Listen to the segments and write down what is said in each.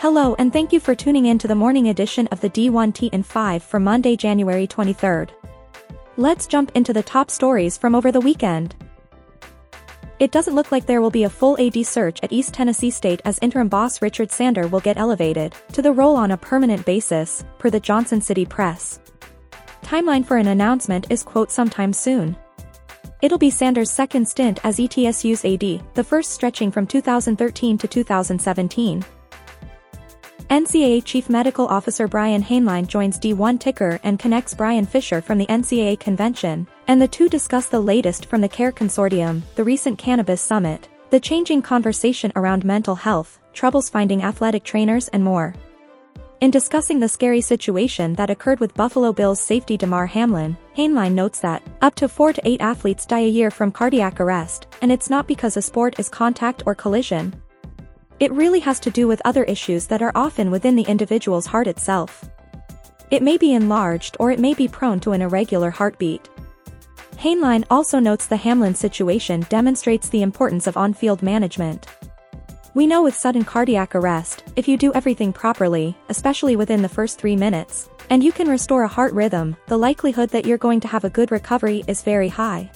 Hello and thank you for tuning in to the morning edition of the D1T and 5 for Monday, January 23rd. Let's jump into the top stories from over the weekend. It doesn't look like there will be a full AD search at East Tennessee State as interim boss Richard Sander will get elevated to the role on a permanent basis, per the Johnson City Press. Timeline for an announcement is quote sometime soon. It'll be Sander's second stint as ETSU's AD, the first stretching from 2013 to 2017, NCAA Chief Medical Officer Brian Hainline joins D1 Ticker and connects Brian Fisher from the NCAA convention, and the two discuss the latest from the CARE Consortium, the recent Cannabis Summit, the changing conversation around mental health, troubles finding athletic trainers and more. In discussing the scary situation that occurred with Buffalo Bills safety Damar Hamlin, Hainline notes that, up to 4 to 8 athletes die a year from cardiac arrest, and it's not because a sport is contact or collision, it really has to do with other issues that are often within the individual's heart itself. It may be enlarged or it may be prone to an irregular heartbeat. Hainline also notes the Hamlin situation demonstrates the importance of on-field management. We know with sudden cardiac arrest, if you do everything properly, especially within the first three minutes, and you can restore a heart rhythm, the likelihood that you're going to have a good recovery is very high.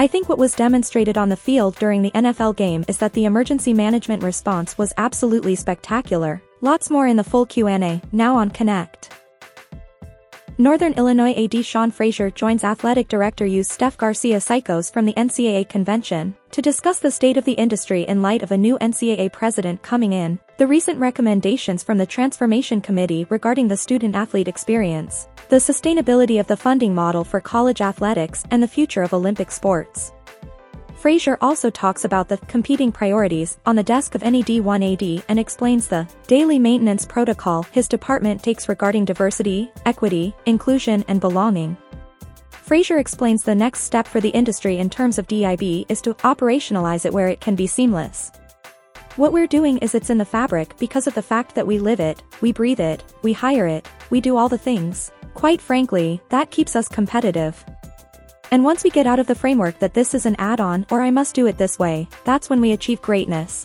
I think what was demonstrated on the field during the NFL game is that the emergency management response was absolutely spectacular. Lots more in the full Q&A, now on Connect. Northern Illinois AD Sean Frazier joins athletic director U. Steph Garcia Psychos from the NCAA convention to discuss the state of the industry in light of a new NCAA president coming in, the recent recommendations from the Transformation Committee regarding the student-athlete experience, the sustainability of the funding model for college athletics and the future of Olympic sports. Frazier also talks about the competing priorities on the desk of any D1AD and explains the daily maintenance protocol his department takes regarding diversity, equity, inclusion and belonging. Frazier explains the next step for the industry in terms of DIB is to operationalize it where it can be seamless. What we're doing is it's in the fabric because of the fact that we live it, we breathe it, we hire it, we do all the things. Quite frankly, that keeps us competitive. And once we get out of the framework that this is an add-on or I must do it this way, that's when we achieve greatness.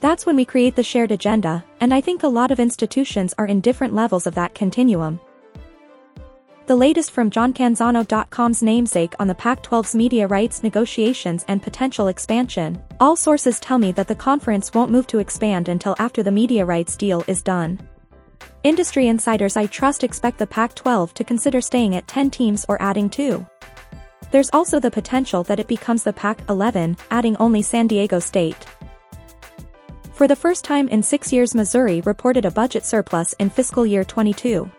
That's when we create the shared agenda, and I think a lot of institutions are in different levels of that continuum. The latest from JohnCanzano.com's namesake on the Pac-12's media rights negotiations and potential expansion. All sources tell me that the conference won't move to expand until after the media rights deal is done. Industry insiders I trust expect the Pac-12 to consider staying at 10 teams or adding 2. There's also the potential that it becomes the Pac-11, adding only San Diego State. For the first time in six years Missouri reported a budget surplus in fiscal year 22.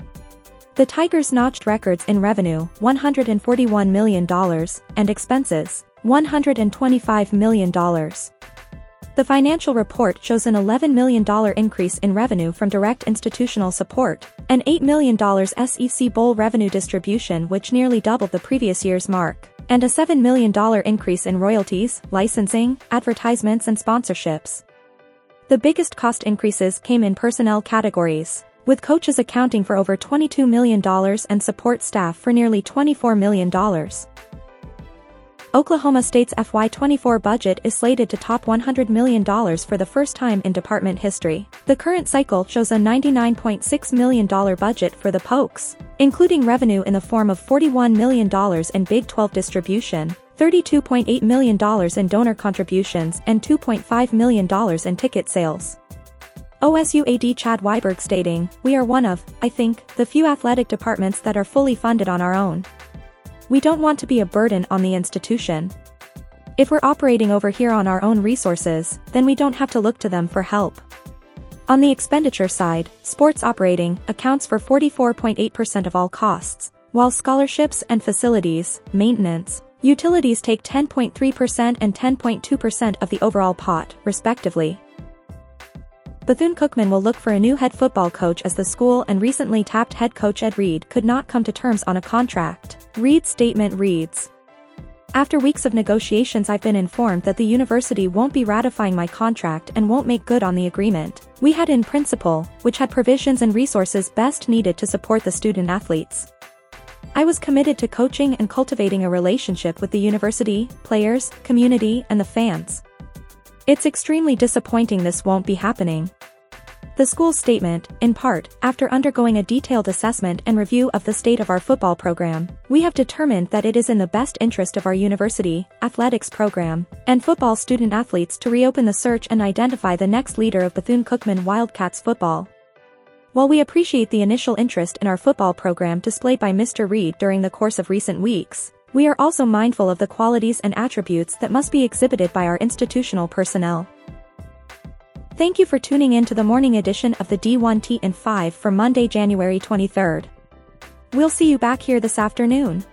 The Tigers notched records in revenue, $141 million, and expenses, $125 million. The financial report shows an $11 million increase in revenue from direct institutional support, an $8 million SEC Bowl revenue distribution which nearly doubled the previous year's mark, and a $7 million increase in royalties, licensing, advertisements and sponsorships. The biggest cost increases came in personnel categories, with coaches accounting for over $22 million and support staff for nearly $24 million. Oklahoma State's FY24 budget is slated to top $100 million for the first time in department history. The current cycle shows a $99.6 million budget for the Pokes, including revenue in the form of $41 million in Big 12 distribution, $32.8 million in donor contributions and $2.5 million in ticket sales. OSU AD Chad Weiberg stating, We are one of, I think, the few athletic departments that are fully funded on our own. We don't want to be a burden on the institution. If we're operating over here on our own resources, then we don't have to look to them for help. On the expenditure side, sports operating accounts for 44.8% of all costs, while scholarships and facilities, maintenance, utilities take 10.3% and 10.2% of the overall pot, respectively. Bethune-Cookman will look for a new head football coach as the school and recently tapped head coach Ed Reed could not come to terms on a contract. Reed's statement reads, after weeks of negotiations I've been informed that the university won't be ratifying my contract and won't make good on the agreement we had in principle, which had provisions and resources best needed to support the student athletes. I was committed to coaching and cultivating a relationship with the university, players, community, and the fans. It's extremely disappointing this won't be happening. The school's statement, in part, after undergoing a detailed assessment and review of the state of our football program, we have determined that it is in the best interest of our university, athletics program, and football student athletes to reopen the search and identify the next leader of Bethune-Cookman Wildcats football. While we appreciate the initial interest in our football program displayed by Mr. Reed during the course of recent weeks, we are also mindful of the qualities and attributes that must be exhibited by our institutional personnel. Thank you for tuning in to the morning edition of the D1T and 5 for Monday, January 23rd. We'll see you back here this afternoon.